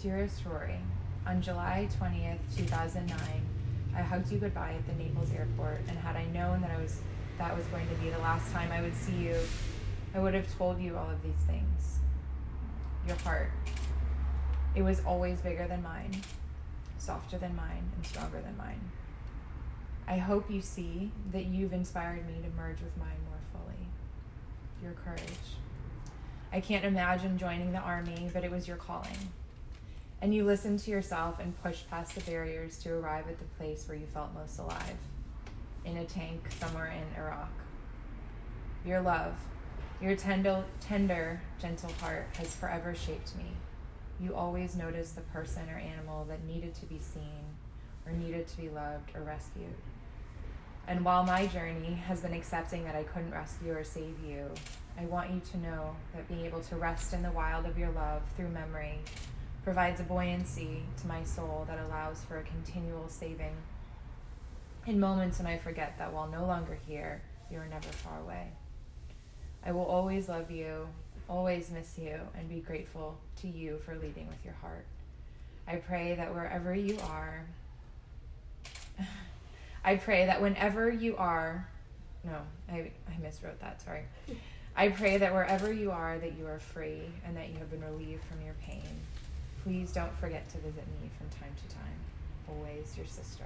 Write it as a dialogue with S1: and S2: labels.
S1: Dearest Rory, on July 20th, 2009, I hugged you goodbye at the Naples airport, and had I known that I was that was going to be the last time I would see you, I would have told you all of these things. Your heart. It was always bigger than mine, softer than mine, and stronger than mine. I hope you see that you've inspired me to merge with mine more fully. Your courage. I can't imagine joining the army, but it was your calling. And you listened to yourself and pushed past the barriers to arrive at the place where you felt most alive in a tank somewhere in Iraq. Your love, your tender, tender, gentle heart has forever shaped me. You always noticed the person or animal that needed to be seen, or needed to be loved or rescued. And while my journey has been accepting that I couldn't rescue or save you, I want you to know that being able to rest in the wild of your love through memory provides a buoyancy to my soul that allows for a continual saving in moments when I forget that while no longer here, you are never far away. I will always love you, always miss you, and be grateful to you for leading with your heart. I pray that wherever you are, I pray that whenever you are, no, I, I miswrote that, sorry. I pray that wherever you are, that you are free and that you have been relieved from your pain. Please don't forget to visit me from time to time. Always your sister.